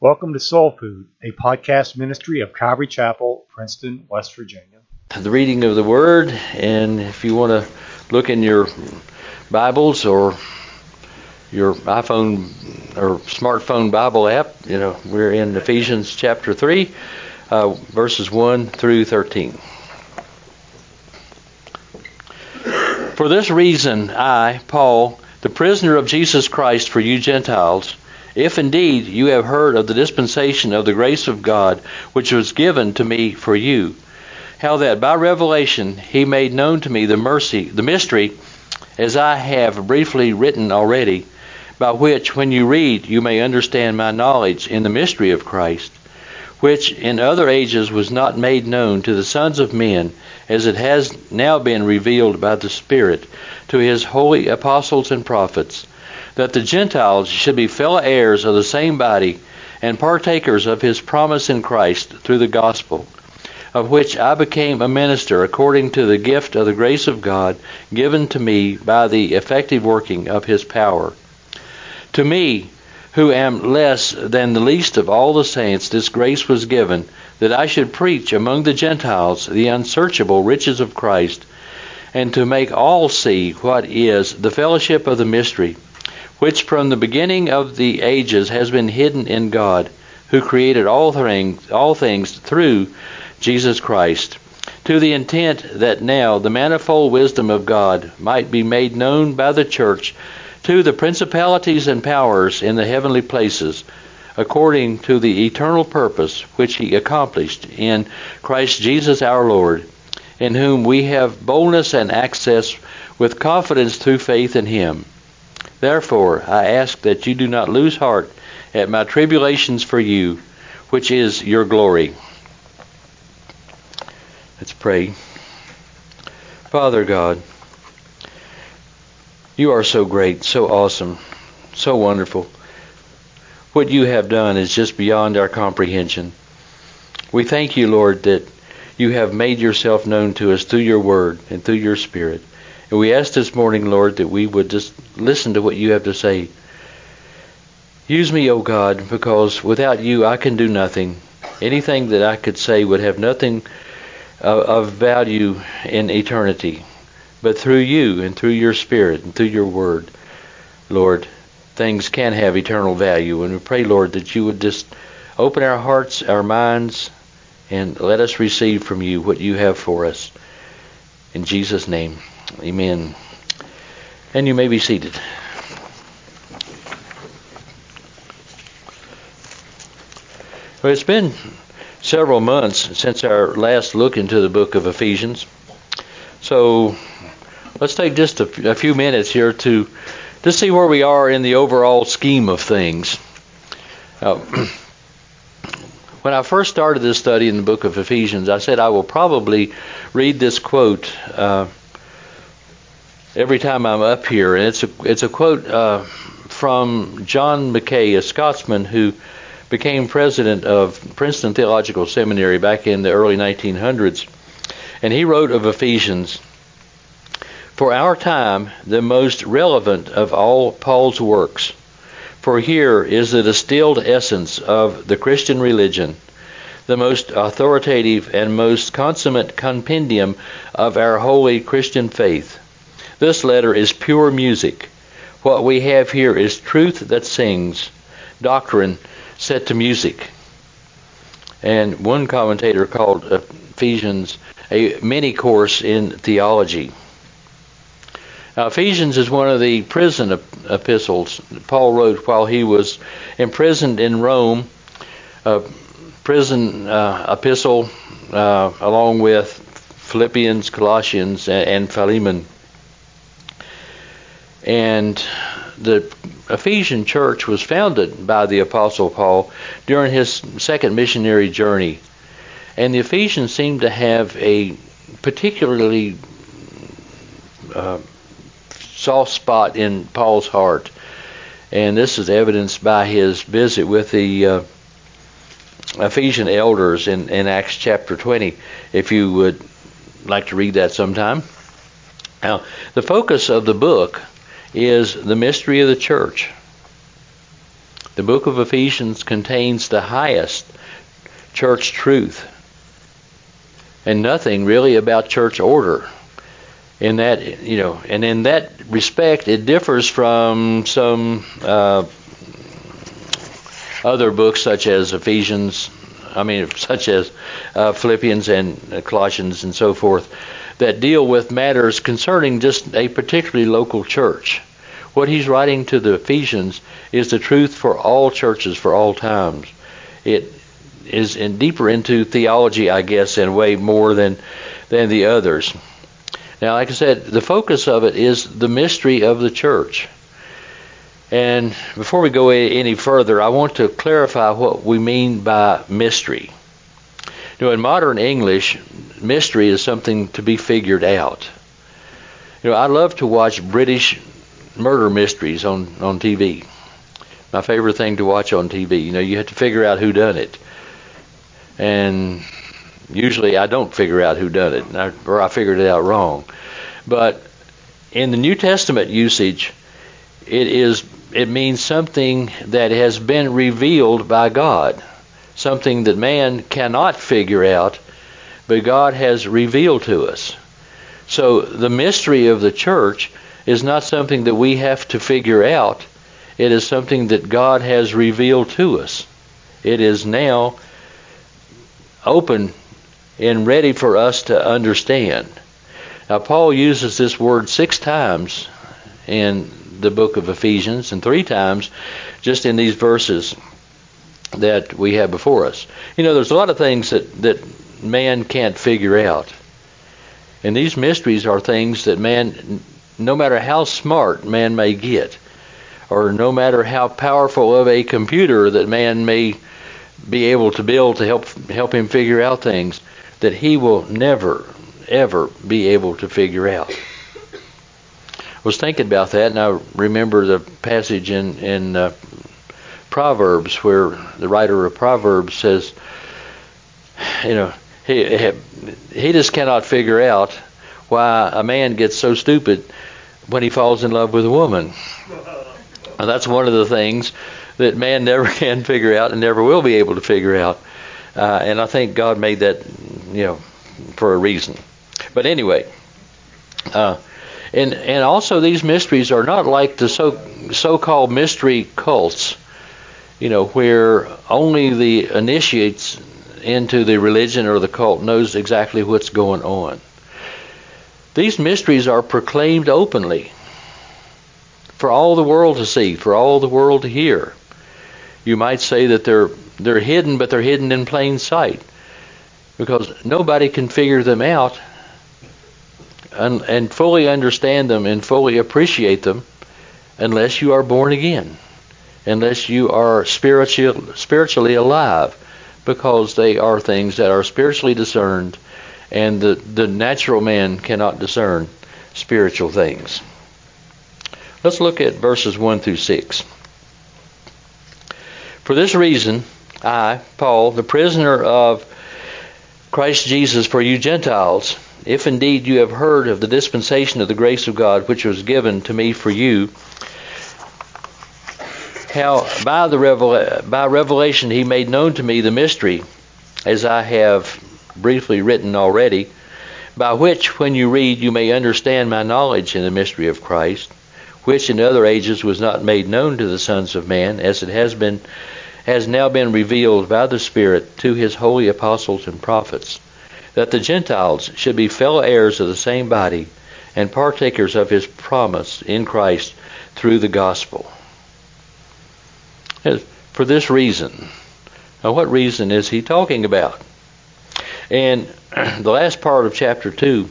Welcome to Soul Food, a podcast ministry of Calvary Chapel, Princeton, West Virginia. The reading of the Word, and if you want to look in your Bibles or your iPhone or smartphone Bible app, you know, we're in Ephesians chapter 3, uh, verses 1 through 13. For this reason, I, Paul, the prisoner of Jesus Christ for you Gentiles, if indeed you have heard of the dispensation of the grace of God which was given to me for you, how that by revelation he made known to me the mercy, the mystery, as I have briefly written already, by which when you read you may understand my knowledge in the mystery of Christ, which in other ages was not made known to the sons of men, as it has now been revealed by the Spirit to his holy apostles and prophets that the Gentiles should be fellow heirs of the same body and partakers of his promise in Christ through the gospel, of which I became a minister according to the gift of the grace of God given to me by the effective working of his power. To me, who am less than the least of all the saints, this grace was given that I should preach among the Gentiles the unsearchable riches of Christ, and to make all see what is the fellowship of the mystery which from the beginning of the ages has been hidden in God, who created all things, all things through Jesus Christ, to the intent that now the manifold wisdom of God might be made known by the church to the principalities and powers in the heavenly places, according to the eternal purpose which he accomplished in Christ Jesus our Lord, in whom we have boldness and access with confidence through faith in him. Therefore, I ask that you do not lose heart at my tribulations for you, which is your glory. Let's pray. Father God, you are so great, so awesome, so wonderful. What you have done is just beyond our comprehension. We thank you, Lord, that you have made yourself known to us through your word and through your spirit. And we ask this morning, Lord, that we would just listen to what you have to say. Use me, O God, because without you I can do nothing. Anything that I could say would have nothing of value in eternity. But through you and through your Spirit and through your Word, Lord, things can have eternal value. And we pray, Lord, that you would just open our hearts, our minds, and let us receive from you what you have for us. In Jesus' name. Amen. And you may be seated. Well, it's been several months since our last look into the book of Ephesians. So let's take just a, few minutes here to to see where we are in the overall scheme of things. Uh, when I first started this study in the book of Ephesians, I said I will probably read this quote uh, every time I'm up here, and it's a it's a quote uh, from John Mackay, a Scotsman who became president of Princeton Theological Seminary back in the early 1900s, and he wrote of Ephesians. For our time, the most relevant of all Paul's works, for here is the distilled essence of the Christian religion, the most authoritative and most consummate compendium of our holy Christian faith this letter is pure music. What we have here is truth that sings, doctrine set to music. And one commentator called Ephesians a mini course in theology. Now, Ephesians is one of the prison epistles Paul wrote while he was imprisoned in Rome. A prison uh, epistle uh, along with Philippians, Colossians, and, and Philemon. And the Ephesian church was founded by the Apostle Paul during his second missionary journey. And the Ephesians seem to have a particularly uh, soft spot in Paul's heart. And this is evidenced by his visit with the uh, Ephesian elders in, in Acts chapter 20, if you would like to read that sometime. Now, the focus of the book is the mystery of the church. The book of Ephesians contains the highest church truth and nothing really about church order. In that, you know, and in that respect, it differs from some uh, other books such as Ephesians, I mean, such as uh, Philippians and Colossians and so forth, that deal with matters concerning just a particularly local church. What he's writing to the Ephesians is the truth for all churches for all times. It is in deeper into theology, I guess, in a way more than than the others. Now, like I said, the focus of it is the mystery of the church. And before we go any further, I want to clarify what we mean by mystery. Know, in modern English, mystery is something to be figured out. You know, I love to watch British murder mysteries on on TV. My favorite thing to watch on TV. You know, you have to figure out who done it, and usually I don't figure out who done it, or I figured it out wrong. But in the New Testament usage, it is it means something that has been revealed by God, something that man cannot figure out, but God has revealed to us. So the mystery of the church is not something that we have to figure out. It is something that God has revealed to us. It is now open and ready for us to understand. Now, Paul uses this word six times in the book of Ephesians and three times just in these verses that we have before us. You know, there's a lot of things that, that man can't figure out. And these mysteries are things that man no matter how smart man may get, or no matter how powerful of a computer that man may be able to build to help help him figure out things, that he will never ever be able to figure out. Was thinking about that, and I remember the passage in in uh, Proverbs where the writer of Proverbs says, you know, he he just cannot figure out why a man gets so stupid when he falls in love with a woman. And that's one of the things that man never can figure out and never will be able to figure out. Uh, and I think God made that, you know, for a reason. But anyway, uh, and and also these mysteries are not like the so so-called mystery cults, you know, where only the initiates into the religion or the cult knows exactly what's going on. These mysteries are proclaimed openly for all the world to see, for all the world to hear. You might say that they're they're hidden, but they're hidden in plain sight because nobody can figure them out and, and fully understand them and fully appreciate them unless you are born again, unless you are spiritual, spiritually alive, because they are things that are spiritually discerned and the, the natural man cannot discern spiritual things. Let's look at verses 1 through 6. For this reason, I, Paul, the prisoner of Christ Jesus for you Gentiles, if indeed you have heard of the dispensation of the grace of God which was given to me for you, how by the by revelation he made known to me the mystery, as I have briefly written already, by which, when you read, you may understand my knowledge in the mystery of Christ, which in other ages was not made known to the sons of man, as it has been has now been revealed by the Spirit to his holy apostles and prophets, that the Gentiles should be fellow heirs of the same body and partakers of his promise in Christ through the gospel. For this reason. Now, what reason is he talking about? And the last part of chapter 2,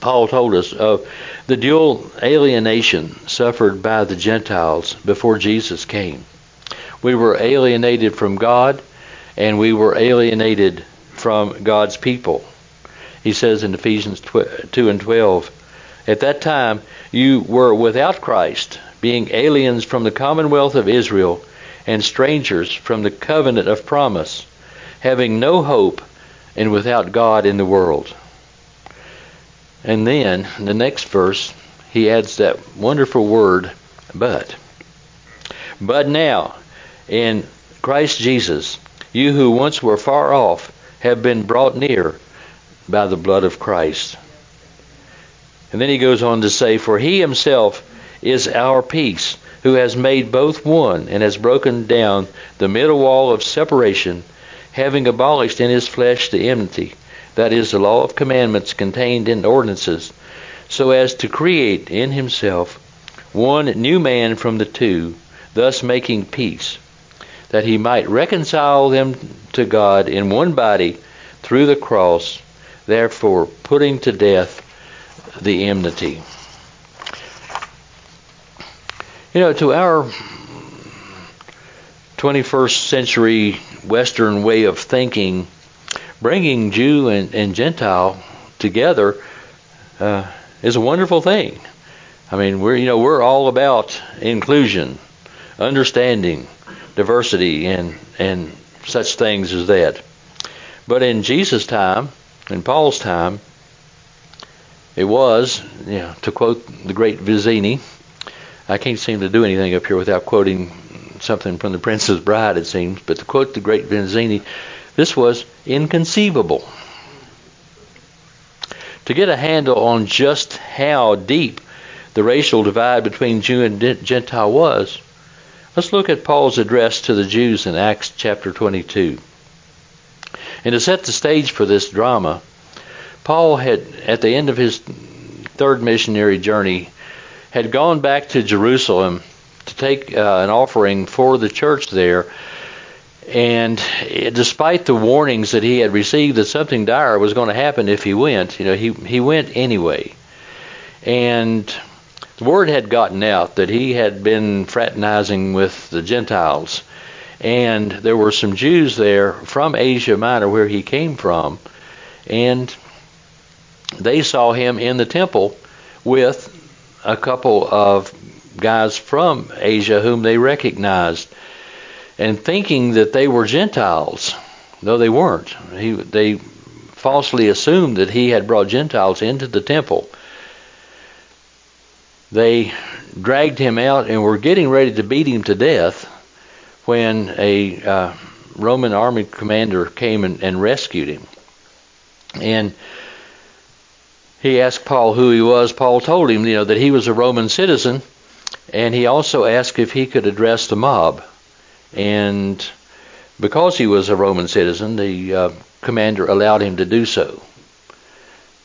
Paul told us of the dual alienation suffered by the Gentiles before Jesus came. We were alienated from God, and we were alienated from God's people. He says in Ephesians 2 and 12, At that time you were without Christ, being aliens from the commonwealth of Israel and strangers from the covenant of promise, having no hope and without God in the world. And then, the next verse, he adds that wonderful word, but. But now, in Christ Jesus, you who once were far off have been brought near by the blood of Christ. And then he goes on to say, For he himself is our peace, who has made both one and has broken down the middle wall of separation, having abolished in his flesh the enmity, that is, the law of commandments contained in ordinances, so as to create in himself one new man from the two, thus making peace, that he might reconcile them to God in one body through the cross, therefore putting to death the enmity. You know, to our 21st century Western way of thinking, bringing Jew and, and Gentile together uh, is a wonderful thing. I mean, we're you know we're all about inclusion, understanding, diversity, and and such things as that. But in Jesus' time, in Paul's time, it was, you know, to quote the great Vizzini, I can't seem to do anything up here without quoting something from The Princess Bride, it seems, but to quote the great Vizzini, this was inconceivable. To get a handle on just how deep the racial divide between Jew and Gentile was, let's look at Paul's address to the Jews in Acts chapter 22. And to set the stage for this drama, Paul had, at the end of his third missionary journey, had gone back to Jerusalem to take uh, an offering for the church there. And despite the warnings that he had received that something dire was going to happen if he went, you know, he he went anyway. And the word had gotten out that he had been fraternizing with the Gentiles, and there were some Jews there from Asia Minor where he came from, and they saw him in the temple with a couple of guys from Asia whom they recognized and thinking that they were Gentiles, though they weren't. He, they falsely assumed that he had brought Gentiles into the temple. They dragged him out and were getting ready to beat him to death when a uh, Roman army commander came and, and rescued him. And he asked Paul who he was. Paul told him, you know, that he was a Roman citizen, and he also asked if he could address the mob. And because he was a Roman citizen, the uh, commander allowed him to do so.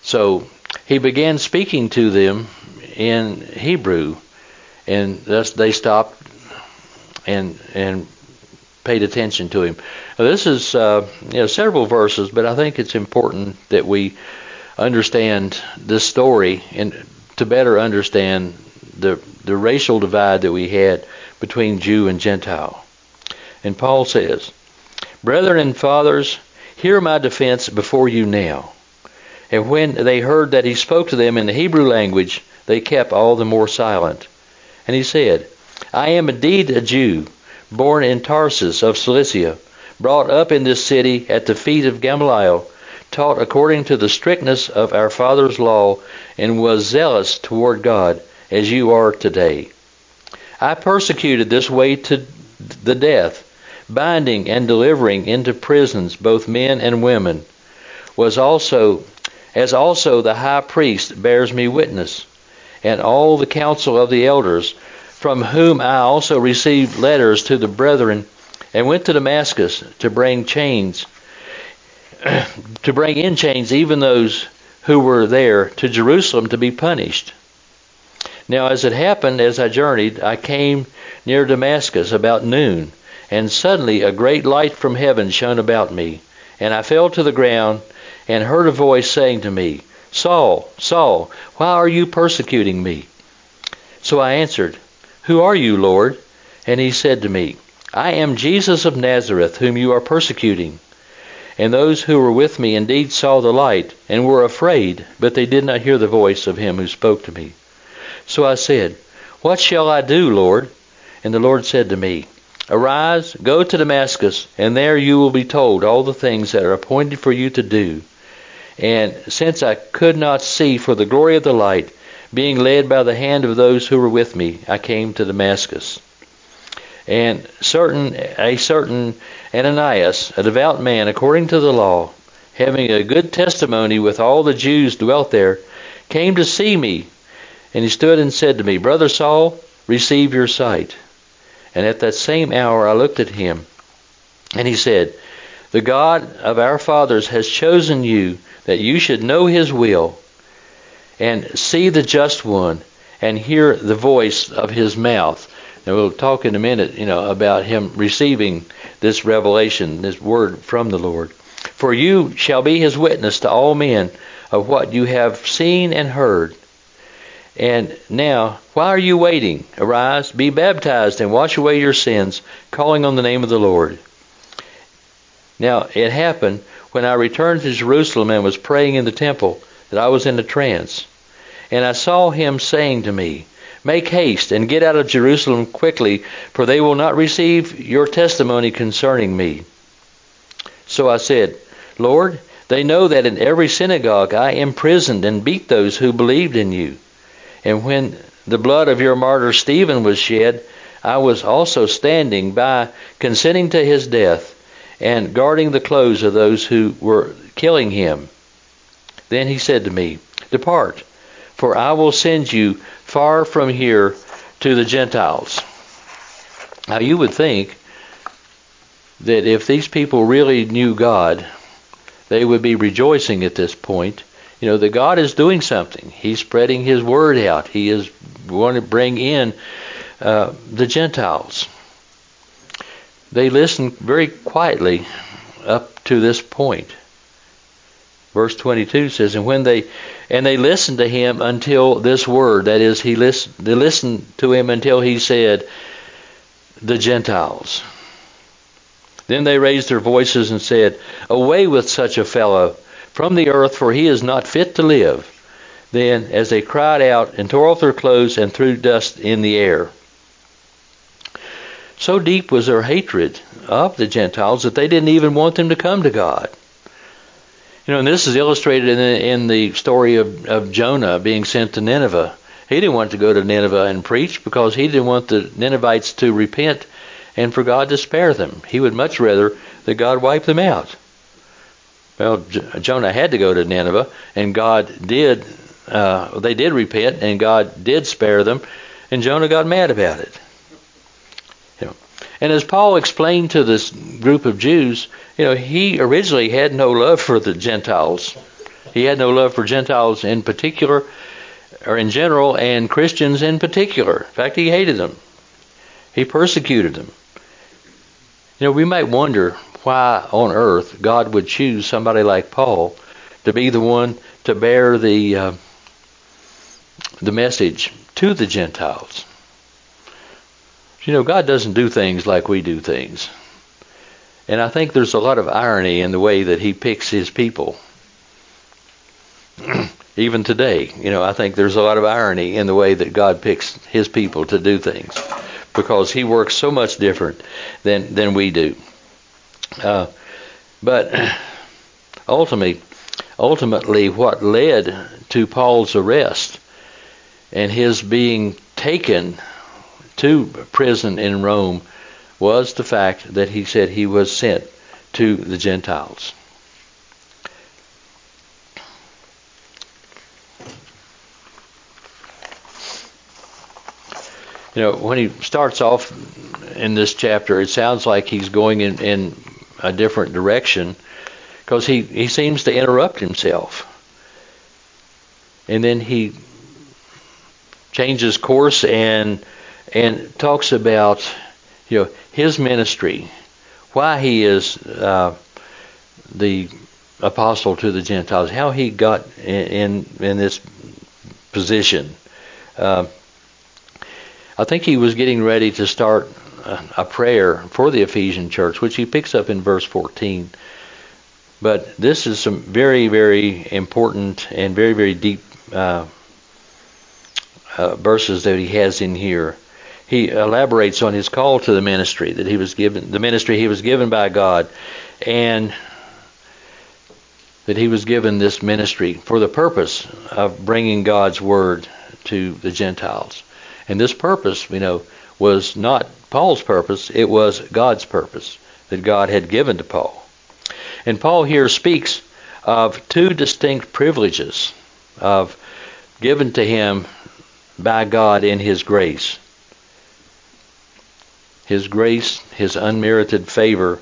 So he began speaking to them in Hebrew, and thus they stopped and and paid attention to him. Now, this is uh, you know several verses, but I think it's important that we understand this story and to better understand the the racial divide that we had between Jew and Gentile. And Paul says, Brethren and fathers, hear my defense before you now. And when they heard that he spoke to them in the Hebrew language, they kept all the more silent. And he said, I am indeed a Jew, born in Tarsus of Cilicia, brought up in this city at the feet of Gamaliel, taught according to the strictness of our father's law, and was zealous toward God, as you are today. I persecuted this way to the death, binding and delivering into prisons both men and women, was also as also the high priest bears me witness, and all the council of the elders, from whom I also received letters to the brethren, and went to Damascus to bring chains to bring in chains even those who were there to Jerusalem to be punished. Now, as it happened, as I journeyed, I came near Damascus about noon, and suddenly a great light from heaven shone about me. And I fell to the ground and heard a voice saying to me, Saul, Saul, why are you persecuting me? So I answered, Who are you, Lord? And he said to me, I am Jesus of Nazareth, whom you are persecuting. And those who were with me indeed saw the light, and were afraid, but they did not hear the voice of him who spoke to me. So I said, What shall I do, Lord? And the Lord said to me, Arise, go to Damascus, and there you will be told all the things that are appointed for you to do. And since I could not see for the glory of the light, being led by the hand of those who were with me, I came to Damascus. And certain a certain Ananias, a devout man according to the law, having a good testimony with all the Jews dwelt there, came to see me. And he stood and said to me, Brother Saul, receive your sight. And at that same hour I looked at him, and he said, The God of our fathers has chosen you that you should know his will and see the just one and hear the voice of his mouth. And we'll talk in a minute, you know, about him receiving this revelation, this word from the Lord. For you shall be his witness to all men of what you have seen and heard. And now, why are you waiting? Arise, be baptized, and wash away your sins, calling on the name of the Lord. Now, it happened when I returned to Jerusalem and was praying in the temple that I was in a trance. And I saw him saying to me, Make haste and get out of Jerusalem quickly, for they will not receive your testimony concerning me. So I said, Lord, they know that in every synagogue I imprisoned and beat those who believed in you. And when the blood of your martyr Stephen was shed, I was also standing by, consenting to his death, and guarding the clothes of those who were killing him. Then he said to me, Depart, for I will send you far from here to the Gentiles. Now, you would think that if these people really knew God, they would be rejoicing at this point. You know, that God is doing something. He's spreading His word out. He is going to bring in uh, the Gentiles. They listened very quietly up to this point. Verse 22 says, "And when they and they listened to him until this word, that is, he listened, they listened to him until he said, the Gentiles. Then they raised their voices and said, Away with such a fellow from the earth, for he is not fit to live. Then, as they cried out and tore off their clothes and threw dust in the air. So deep was their hatred of the Gentiles that they didn't even want them to come to God. You know, and this is illustrated in the, in the story of, of Jonah being sent to Nineveh. He didn't want to go to Nineveh and preach because he didn't want the Ninevites to repent and for God to spare them. He would much rather that God wipe them out. Well, J- Jonah had to go to Nineveh, and God did. Uh, they did repent, and God did spare them, and Jonah got mad about it. And as Paul explained to this group of Jews, you know, he originally had no love for the Gentiles. He had no love for Gentiles in particular, or in general, and Christians in particular. In fact, he hated them. He persecuted them. You know, we might wonder why on earth God would choose somebody like Paul to be the one to bear the uh, the message to the Gentiles. You know, God doesn't do things like we do things. And I think there's a lot of irony in the way that he picks his people. Even today, you know, I think there's a lot of irony in the way that God picks his people to do things because he works so much different than than we do. Uh, but ultimately, ultimately, what led to Paul's arrest and his being taken to prison in Rome was the fact that he said he was sent to the Gentiles. You know, when he starts off in this chapter, it sounds like he's going in, in a different direction because he, he seems to interrupt himself. And then he changes course and and talks about you know his ministry, why he is uh, the apostle to the Gentiles, how he got in in, in this position. Uh, I think he was getting ready to start a prayer for the Ephesian church, which he picks up in verse 14. But this is some very, very important and very, very deep uh, uh, verses that he has in here he elaborates on his call to the ministry that he was given, the ministry he was given by God, and that he was given this ministry for the purpose of bringing God's word to the Gentiles. And this purpose, you know, was not Paul's purpose, it was God's purpose that God had given to Paul. And Paul here speaks of two distinct privileges of given to him by God in his grace. His grace, his unmerited favor,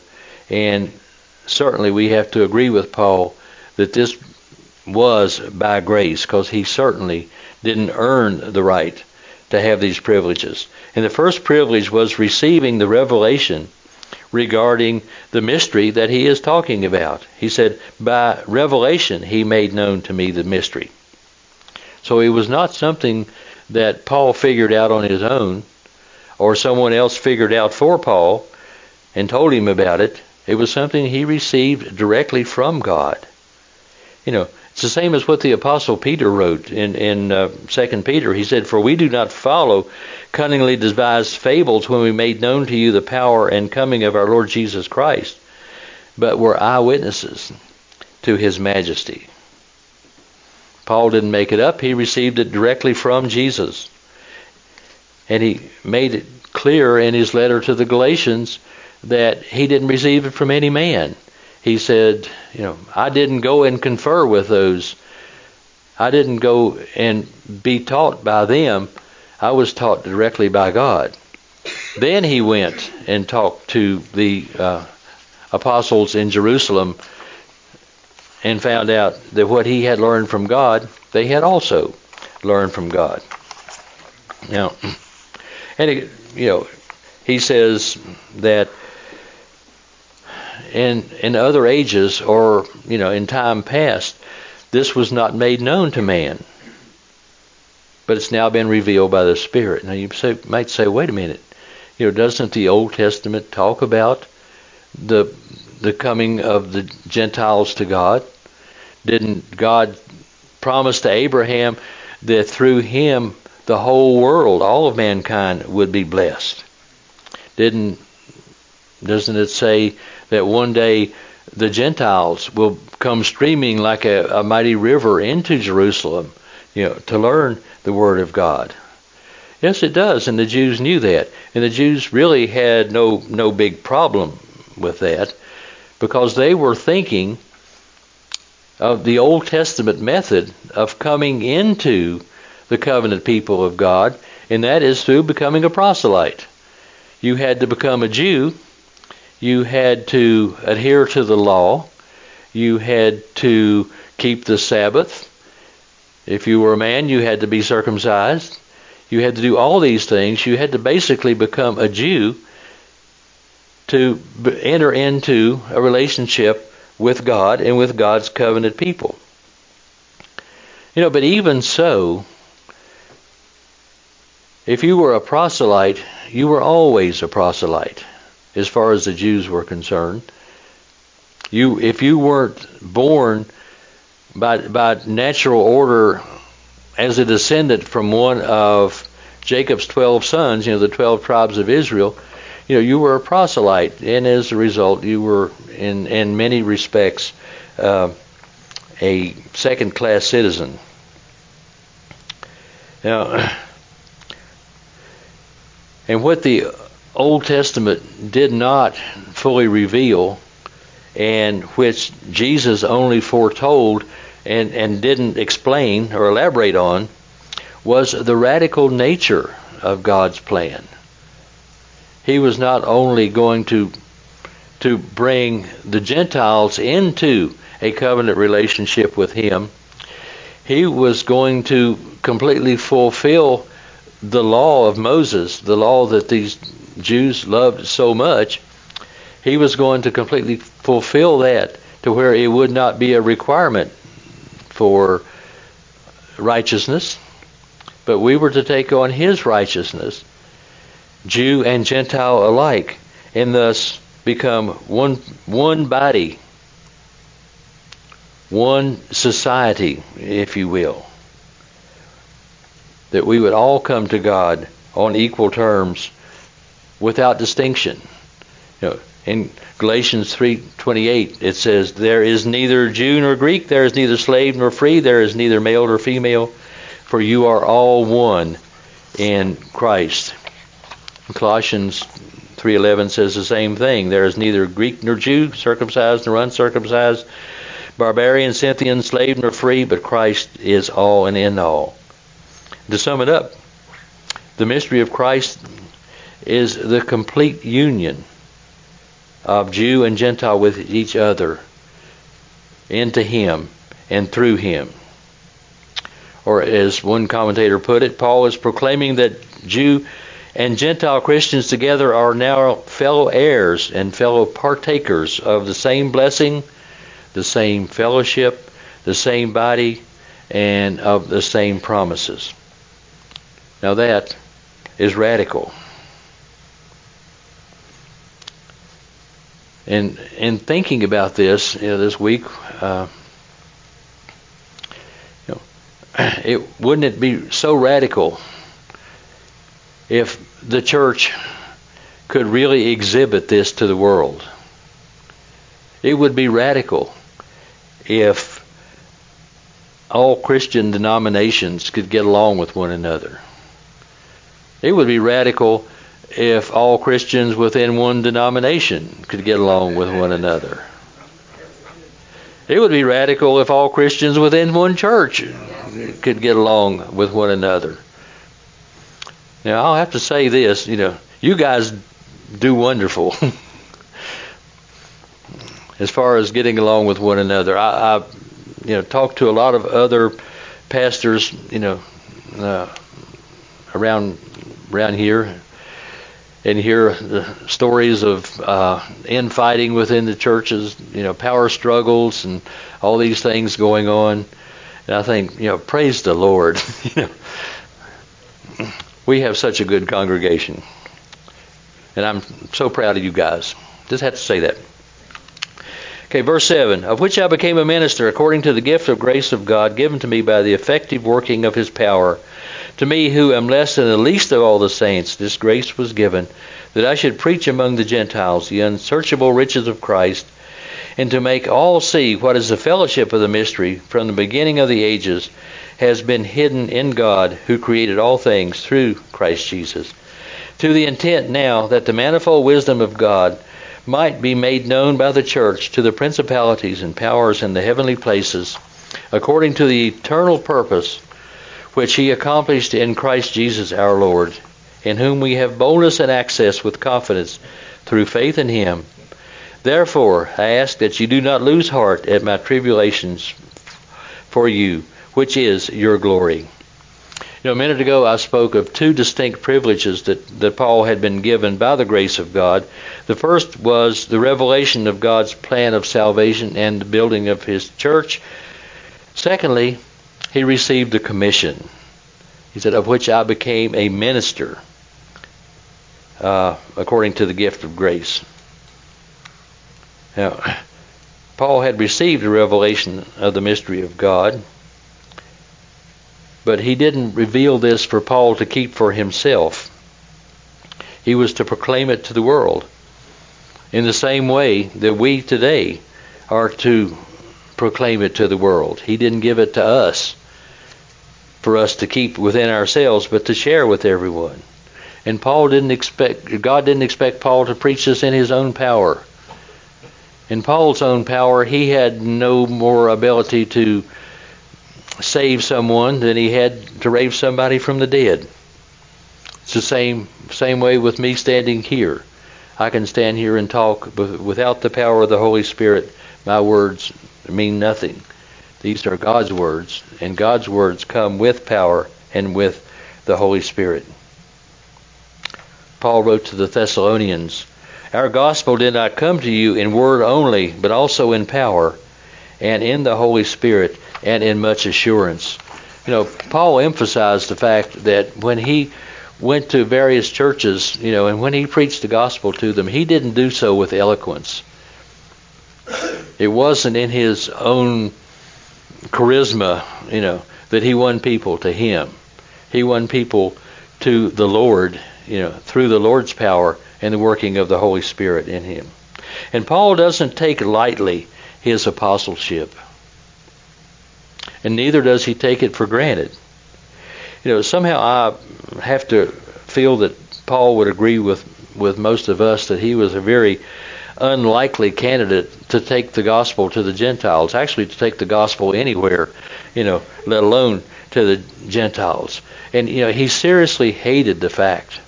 and certainly we have to agree with Paul that this was by grace because he certainly didn't earn the right to have these privileges. And the first privilege was receiving the revelation regarding the mystery that he is talking about. He said, By revelation he made known to me the mystery. So it was not something that Paul figured out on his own or someone else figured out for Paul and told him about it. It was something he received directly from God. You know, it's the same as what the apostle Peter wrote in in uh, Second Peter. He said, "For we do not follow cunningly devised fables when we made known to you the power and coming of our Lord Jesus Christ, but were eyewitnesses to His majesty." Paul didn't make it up; he received it directly from Jesus, and he made it clear in his letter to the Galatians that he didn't receive it from any man he said, you know, I didn't go and confer with those. I didn't go and be taught by them. I was taught directly by God. Then he went and talked to the uh, apostles in Jerusalem and found out that what he had learned from God, they had also learned from God. Now, and it, you know, he says that in in other ages or you know in time past, this was not made known to man. But it's now been revealed by the Spirit. Now you say, might say, wait a minute, you know, doesn't the Old Testament talk about the the coming of the Gentiles to God? Didn't God promise to Abraham that through him the whole world, all of mankind, would be blessed? Didn't doesn't it say that one day the Gentiles will come streaming like a, a mighty river into Jerusalem, you know, to learn the Word of God. Yes, it does, and the Jews knew that, and the Jews really had no no big problem with that, because they were thinking of the Old Testament method of coming into the covenant people of God, and that is through becoming a proselyte. You had to become a Jew you had to adhere to the law. You had to keep the Sabbath. If you were a man, you had to be circumcised. You had to do all these things. You had to basically become a Jew to enter into a relationship with God and with God's covenant people. You know, but even so, if you were a proselyte, you were always a proselyte as far as the Jews were concerned. You, if you weren't born by by natural order as a descendant from one of Jacob's twelve sons, you know, the twelve tribes of Israel, you know, you were a proselyte, and as a result, you were in in many respects uh, a second-class citizen. Now, and what the Old Testament did not fully reveal and which Jesus only foretold and, and didn't explain or elaborate on was the radical nature of God's plan. He was not only going to to bring the Gentiles into a covenant relationship with him, he was going to completely fulfill the law of Moses, the law that these Jews loved so much, he was going to completely fulfill that to where it would not be a requirement for righteousness, but we were to take on his righteousness, Jew and Gentile alike, and thus become one one body, one society, if you will. That we would all come to God on equal terms without distinction. You know, in Galatians 3:28 it says there is neither Jew nor Greek there is neither slave nor free there is neither male nor female for you are all one in Christ. Colossians 3:11 says the same thing. There is neither Greek nor Jew, circumcised nor uncircumcised, barbarian, Scythian, slave nor free, but Christ is all and in all. To sum it up, the mystery of Christ is the complete union of Jew and Gentile with each other into Him and through Him. Or as one commentator put it, Paul is proclaiming that Jew and Gentile Christians together are now fellow heirs and fellow partakers of the same blessing, the same fellowship, the same body, and of the same promises. Now that is radical. And in thinking about this you know, this week, uh, you know, it wouldn't it be so radical if the church could really exhibit this to the world? It would be radical if all Christian denominations could get along with one another. It would be radical if all Christians within one denomination could get along with one another. It would be radical if all Christians within one church could get along with one another. Now, I'll have to say this, you know, you guys do wonderful as far as getting along with one another. I, I you know, talked to a lot of other pastors, you know, uh, around around here and hear the stories of uh, infighting within the churches, you know, power struggles and all these things going on. And I think, you know, praise the Lord. you know, we have such a good congregation, and I'm so proud of you guys. Just have to say that. Okay, verse 7 Of which I became a minister according to the gift of grace of God given to me by the effective working of his power. To me, who am less than the least of all the saints, this grace was given, that I should preach among the Gentiles the unsearchable riches of Christ, and to make all see what is the fellowship of the mystery from the beginning of the ages has been hidden in God, who created all things through Christ Jesus, to the intent now that the manifold wisdom of God might be made known by the church to the principalities and powers in the heavenly places, according to the eternal purpose which he accomplished in Christ Jesus our Lord, in whom we have boldness and access with confidence through faith in him. Therefore, I ask that you do not lose heart at my tribulations for you, which is your glory. You know, a minute ago I spoke of two distinct privileges that, that Paul had been given by the grace of God. The first was the revelation of God's plan of salvation and the building of his church. Secondly, he received a commission. He said, Of which I became a minister uh, according to the gift of grace. Now, Paul had received a revelation of the mystery of God, but he didn't reveal this for Paul to keep for himself. He was to proclaim it to the world. In the same way that we today are to proclaim it to the world. He didn't give it to us for us to keep within ourselves, but to share with everyone. And Paul didn't expect, God didn't expect Paul to preach this in his own power. In Paul's own power, he had no more ability to save someone than he had to raise somebody from the dead. It's the same same way with me standing here. I can stand here and talk, but without the power of the Holy Spirit, my words mean nothing. These are God's words, and God's words come with power and with the Holy Spirit. Paul wrote to the Thessalonians, Our gospel did not come to you in word only, but also in power, and in the Holy Spirit, and in much assurance. You know, Paul emphasized the fact that when he went to various churches, you know, and when he preached the gospel to them, he didn't do so with eloquence. It wasn't in his own charisma, you know, that he won people to him. He won people to the Lord, you know, through the Lord's power and the working of the Holy Spirit in him. And Paul doesn't take lightly his apostleship. And neither does he take it for granted. You know, somehow I have to feel that Paul would agree with with most of us that he was a very unlikely candidate to take the gospel to the Gentiles, actually to take the gospel anywhere, you know, let alone to the Gentiles. And you know, he seriously hated the fact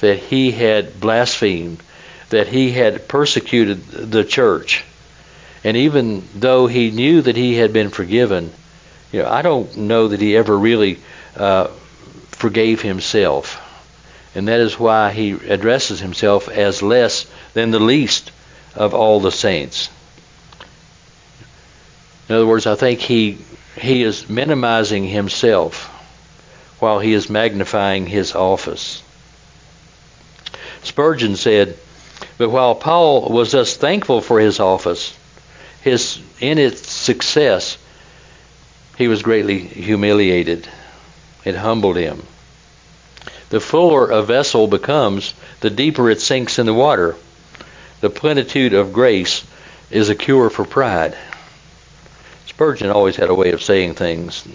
that he had blasphemed, that he had persecuted the church. And even though he knew that he had been forgiven, you know, I don't know that he ever really uh, forgave himself. And that is why he addresses himself as less than the least of all the saints. In other words, I think he he is minimizing himself while he is magnifying his office. Spurgeon said, But while Paul was thus thankful for his office, his in its success, he was greatly humiliated. It humbled him. The fuller a vessel becomes, the deeper it sinks in the water. The plenitude of grace is a cure for pride. Spurgeon always had a way of saying things.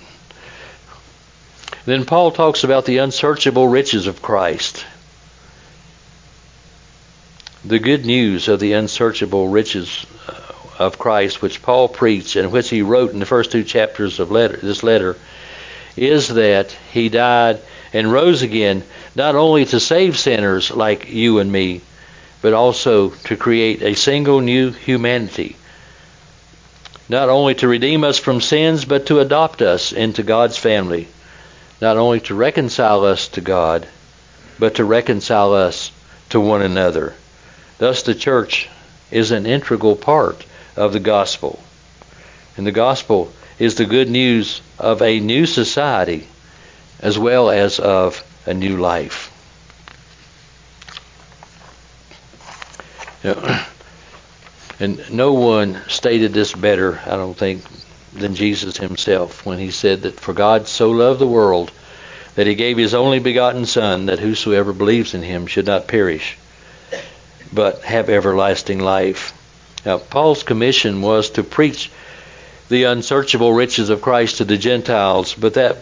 Then Paul talks about the unsearchable riches of Christ. The good news of the unsearchable riches uh, of Christ, which Paul preached and which he wrote in the first two chapters of letter, this letter, is that he died and rose again, not only to save sinners like you and me, but also to create a single new humanity. Not only to redeem us from sins, but to adopt us into God's family. Not only to reconcile us to God, but to reconcile us to one another. Thus, the church is an integral part of the gospel. And the gospel is the good news of a new society as well as of a new life. and no one stated this better, I don't think, than Jesus himself when he said that for God so loved the world that he gave his only begotten Son, that whosoever believes in him should not perish, but have everlasting life. Now, Paul's commission was to preach the unsearchable riches of Christ to the Gentiles, but that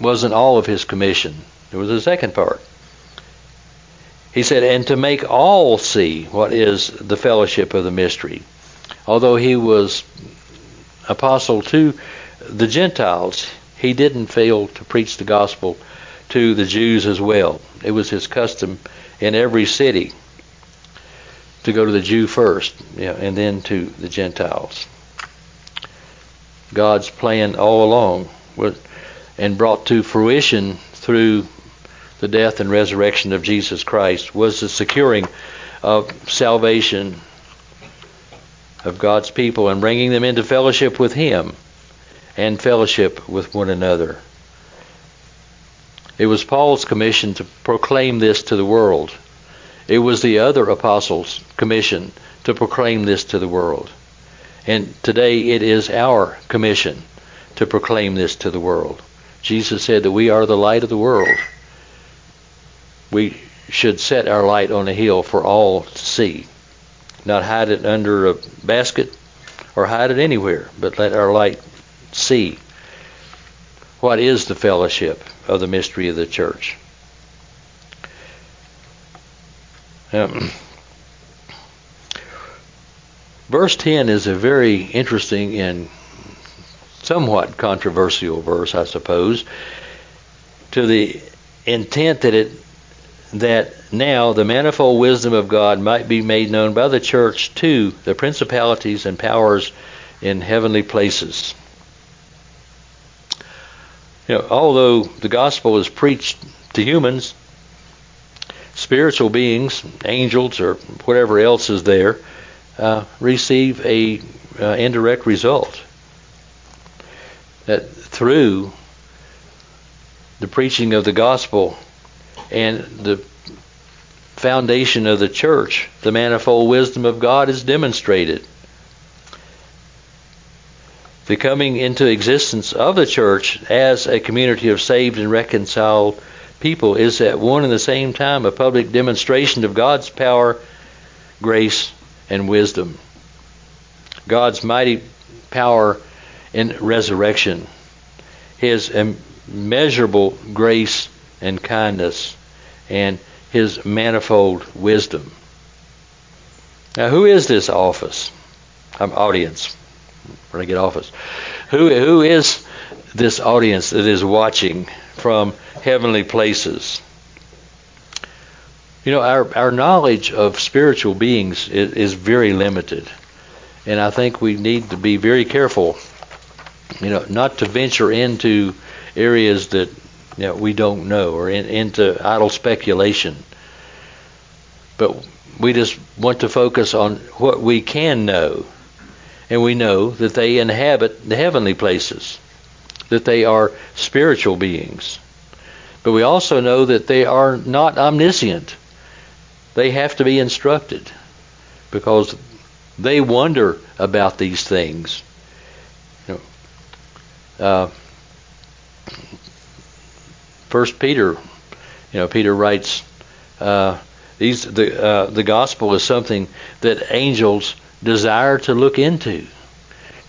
wasn't all of his commission. There was a second part. He said, and to make all see what is the fellowship of the mystery. Although he was apostle to the Gentiles, he didn't fail to preach the gospel to the Jews as well. It was his custom in every city to go to the Jew first, you know, and then to the Gentiles. God's plan all along was and brought to fruition through the death and resurrection of Jesus Christ was the securing of salvation of God's people and bringing them into fellowship with Him and fellowship with one another. It was Paul's commission to proclaim this to the world. It was the other apostles' commission to proclaim this to the world. And today it is our commission to proclaim this to the world. Jesus said that we are the light of the world. We should set our light on a hill for all to see, not hide it under a basket or hide it anywhere, but let our light see what is the fellowship of the mystery of the church. Um, verse 10 is a very interesting and somewhat controversial verse, I suppose, to the intent that it that now the manifold wisdom of God might be made known by the church to the principalities and powers in heavenly places. You know, although the gospel is preached to humans, spiritual beings, angels, or whatever else is there, uh, receive a uh, indirect result that through the preaching of the gospel and the foundation of the church, the manifold wisdom of God is demonstrated. The coming into existence of the church as a community of saved and reconciled people is at one and the same time a public demonstration of God's power, grace, and wisdom. God's mighty power in resurrection. His immeasurable grace and kindness and his manifold wisdom. Now, who is this office? Um, audience. When I get office? Who who is this audience that is watching from heavenly places? You know, our our knowledge of spiritual beings is, is very limited, and I think we need to be very careful. You know, not to venture into areas that you know, we don't know or in, into idle speculation. But we just want to focus on what we can know. And we know that they inhabit the heavenly places, that they are spiritual beings. But we also know that they are not omniscient. They have to be instructed because they wonder about these things. Uh, First Peter, you know, Peter writes, uh, these the uh, the gospel is something that angels desire to look into,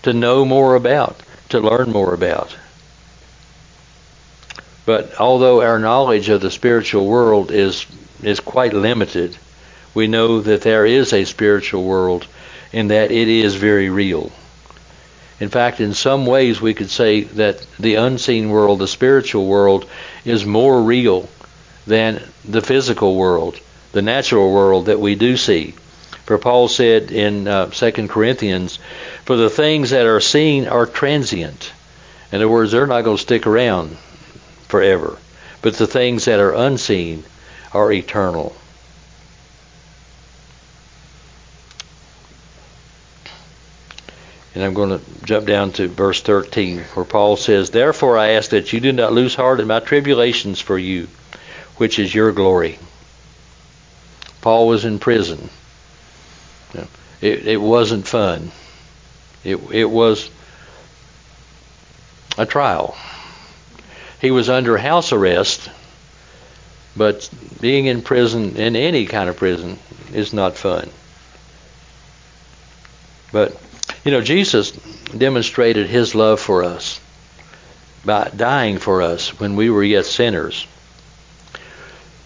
to know more about, to learn more about. But although our knowledge of the spiritual world is is quite limited, we know that there is a spiritual world and that it is very real. In fact, in some ways, we could say that the unseen world, the spiritual world, is more real than the physical world, the natural world that we do see. For Paul said in uh, 2 Corinthians, For the things that are seen are transient. In other words, they're not going to stick around forever. But the things that are unseen are eternal. And I'm going to jump down to verse 13, where Paul says, Therefore I ask that you do not lose heart in my tribulations for you, which is your glory. Paul was in prison. It, it wasn't fun. It, it was a trial. He was under house arrest, but being in prison, in any kind of prison, is not fun. But you know, Jesus demonstrated his love for us by dying for us when we were yet sinners.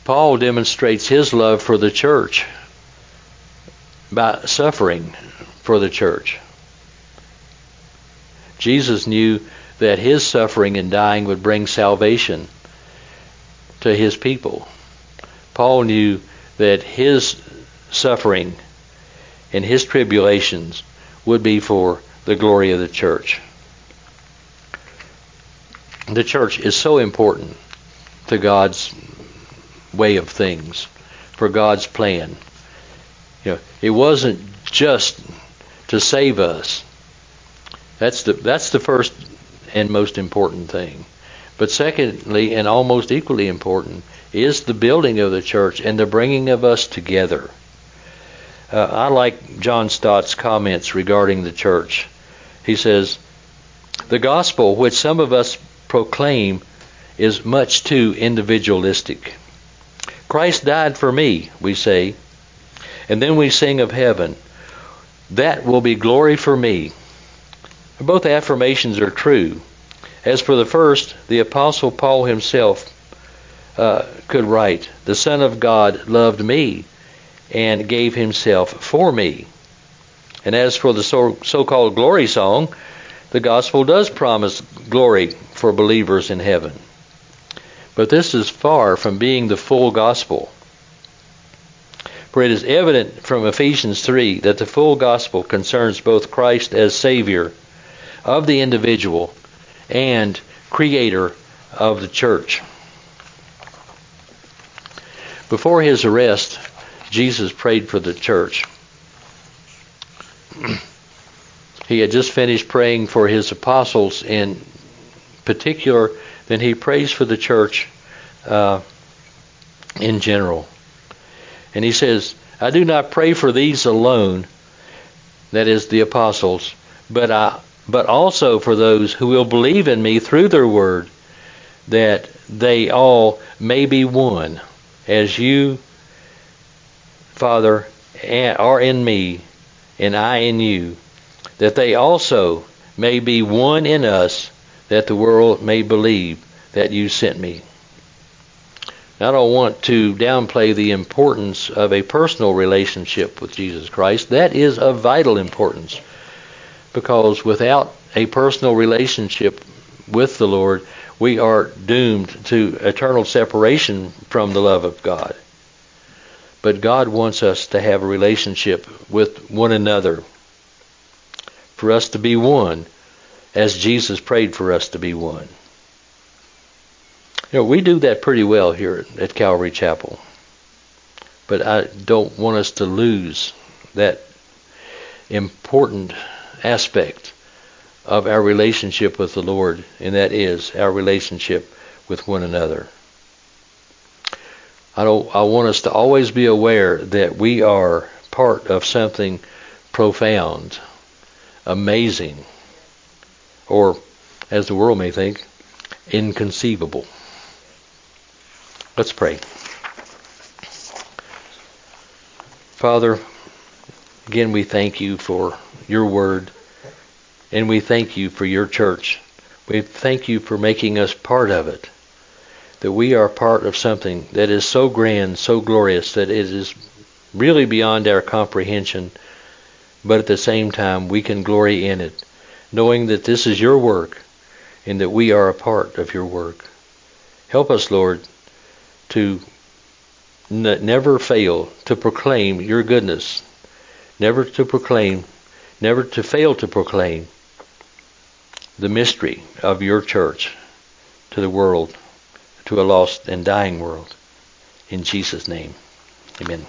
Paul demonstrates his love for the church by suffering for the church. Jesus knew that his suffering and dying would bring salvation to his people. Paul knew that his suffering and his tribulations would be for the glory of the church. The church is so important to God's way of things, for God's plan. You know, it wasn't just to save us. That's the that's the first and most important thing. But secondly, and almost equally important, is the building of the church and the bringing of us together. Uh, I like John Stott's comments regarding the church. He says, The gospel which some of us proclaim is much too individualistic. Christ died for me, we say, and then we sing of heaven. That will be glory for me. Both affirmations are true. As for the first, the Apostle Paul himself uh, could write, The Son of God loved me and gave himself for me. And as for the so called glory song, the gospel does promise glory for believers in heaven. But this is far from being the full gospel. For it is evident from Ephesians 3 that the full gospel concerns both Christ as Savior of the individual and Creator of the church. Before his arrest, Jesus prayed for the church. he had just finished praying for his apostles in particular, then he prays for the church uh, in general. And he says, I do not pray for these alone, that is, the apostles, but, I, but also for those who will believe in me through their word, that they all may be one, as you Father, are in me, and I in you, that they also may be one in us, that the world may believe that you sent me. I don't want to downplay the importance of a personal relationship with Jesus Christ. That is of vital importance because without a personal relationship with the Lord, we are doomed to eternal separation from the love of God. But God wants us to have a relationship with one another, for us to be one, as Jesus prayed for us to be one. You know, we do that pretty well here at Calvary Chapel. But I don't want us to lose that important aspect of our relationship with the Lord, and that is our relationship with one another. I don't I want us to always be aware that we are part of something profound, amazing, or as the world may think, inconceivable. Let's pray. Father, again we thank you for your word and we thank you for your church. We thank you for making us part of it. That we are part of something that is so grand, so glorious, that it is really beyond our comprehension, but at the same time we can glory in it, knowing that this is your work and that we are a part of your work. Help us, Lord, to n- never fail to proclaim your goodness, never to proclaim, never to fail to proclaim the mystery of your church to the world, to a lost and dying world. In Jesus' name, amen.